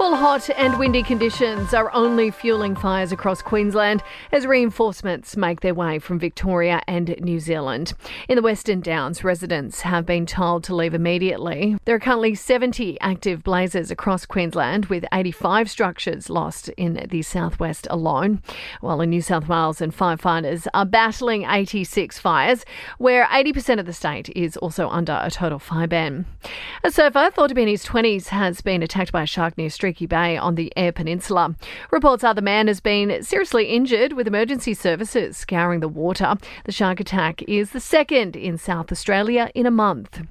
Well, hot and windy conditions are only fueling fires across Queensland as reinforcements make their way from Victoria and New Zealand. In the Western Downs, residents have been told to leave immediately. There are currently 70 active blazes across Queensland, with 85 structures lost in the southwest alone. While in New South Wales and firefighters are battling 86 fires, where 80% of the state is also under a total fire ban. A surfer thought to be in his 20s has been attacked by a shark near Street Streaky Bay on the Eyre Peninsula. Reports are the man has been seriously injured with emergency services scouring the water. The shark attack is the second in South Australia in a month.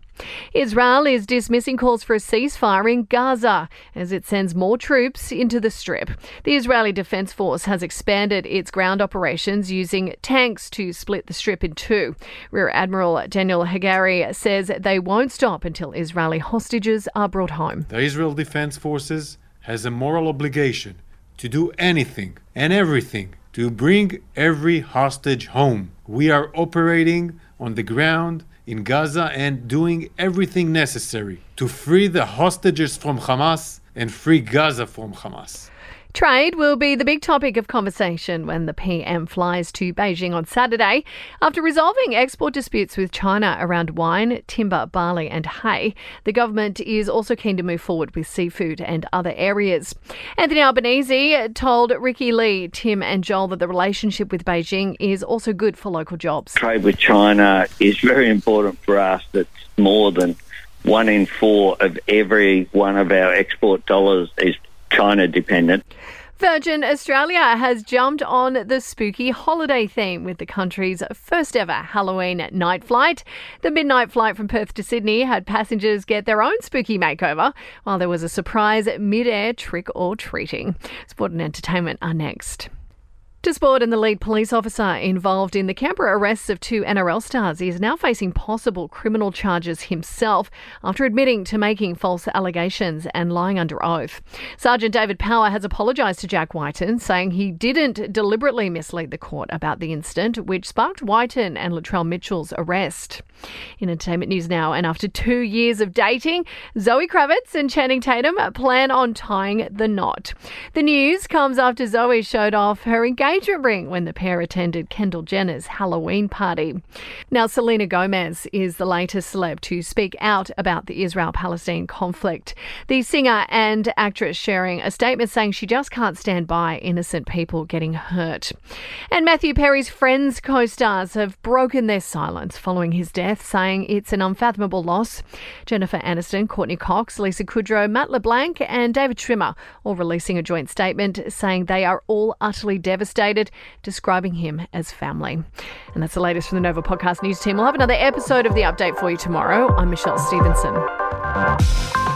Israel is dismissing calls for a ceasefire in Gaza as it sends more troops into the strip. The Israeli Defense Force has expanded its ground operations using tanks to split the strip in two. Rear Admiral Daniel Hagari says they won't stop until Israeli hostages are brought home. The Israel Defense Forces has a moral obligation to do anything and everything to bring every hostage home. We are operating on the ground in Gaza and doing everything necessary to free the hostages from Hamas and free Gaza from Hamas. Trade will be the big topic of conversation when the PM flies to Beijing on Saturday. After resolving export disputes with China around wine, timber, barley, and hay, the government is also keen to move forward with seafood and other areas. Anthony Albanese told Ricki-Lee, Tim, and Joel that the relationship with Beijing is also good for local jobs. Trade with China is very important for us. That's more than one in four of every one of our export dollars is China dependent. Virgin Australia has jumped on the spooky holiday theme with the country's first ever Halloween night flight. The midnight flight from Perth to Sydney had passengers get their own spooky makeover, while there was a surprise mid air trick or treating. Sport and entertainment are next. To sport, and the lead police officer involved in the Canberra arrests of two NRL stars is now facing possible criminal charges himself after admitting to making false allegations and lying under oath. Sergeant David Power has apologised to Jack Wighton, saying he didn't deliberately mislead the court about the incident, which sparked Wighton and Latrell Mitchell's arrest. In entertainment news now, and after two years of dating, Zoe Kravitz and Channing Tatum plan on tying the knot. The news comes after Zoe showed off her engagement engagement ring when the pair attended Kendall Jenner's Halloween party. Now, Selena Gomez is the latest celeb to speak out about the Israel Palestine conflict. The singer and actress sharing a statement saying she just can't stand by innocent people getting hurt. And Matthew Perry's Friends co stars have broken their silence following his death, saying it's an unfathomable loss. Jennifer Aniston, Courteney Cox, Lisa Kudrow, Matt LeBlanc, and David Schwimmer all releasing a joint statement saying they are all utterly devastated describing him as family. And that's the latest from the Nova Podcast News team. We'll have another episode of the update for you tomorrow. I'm Michelle Stevenson.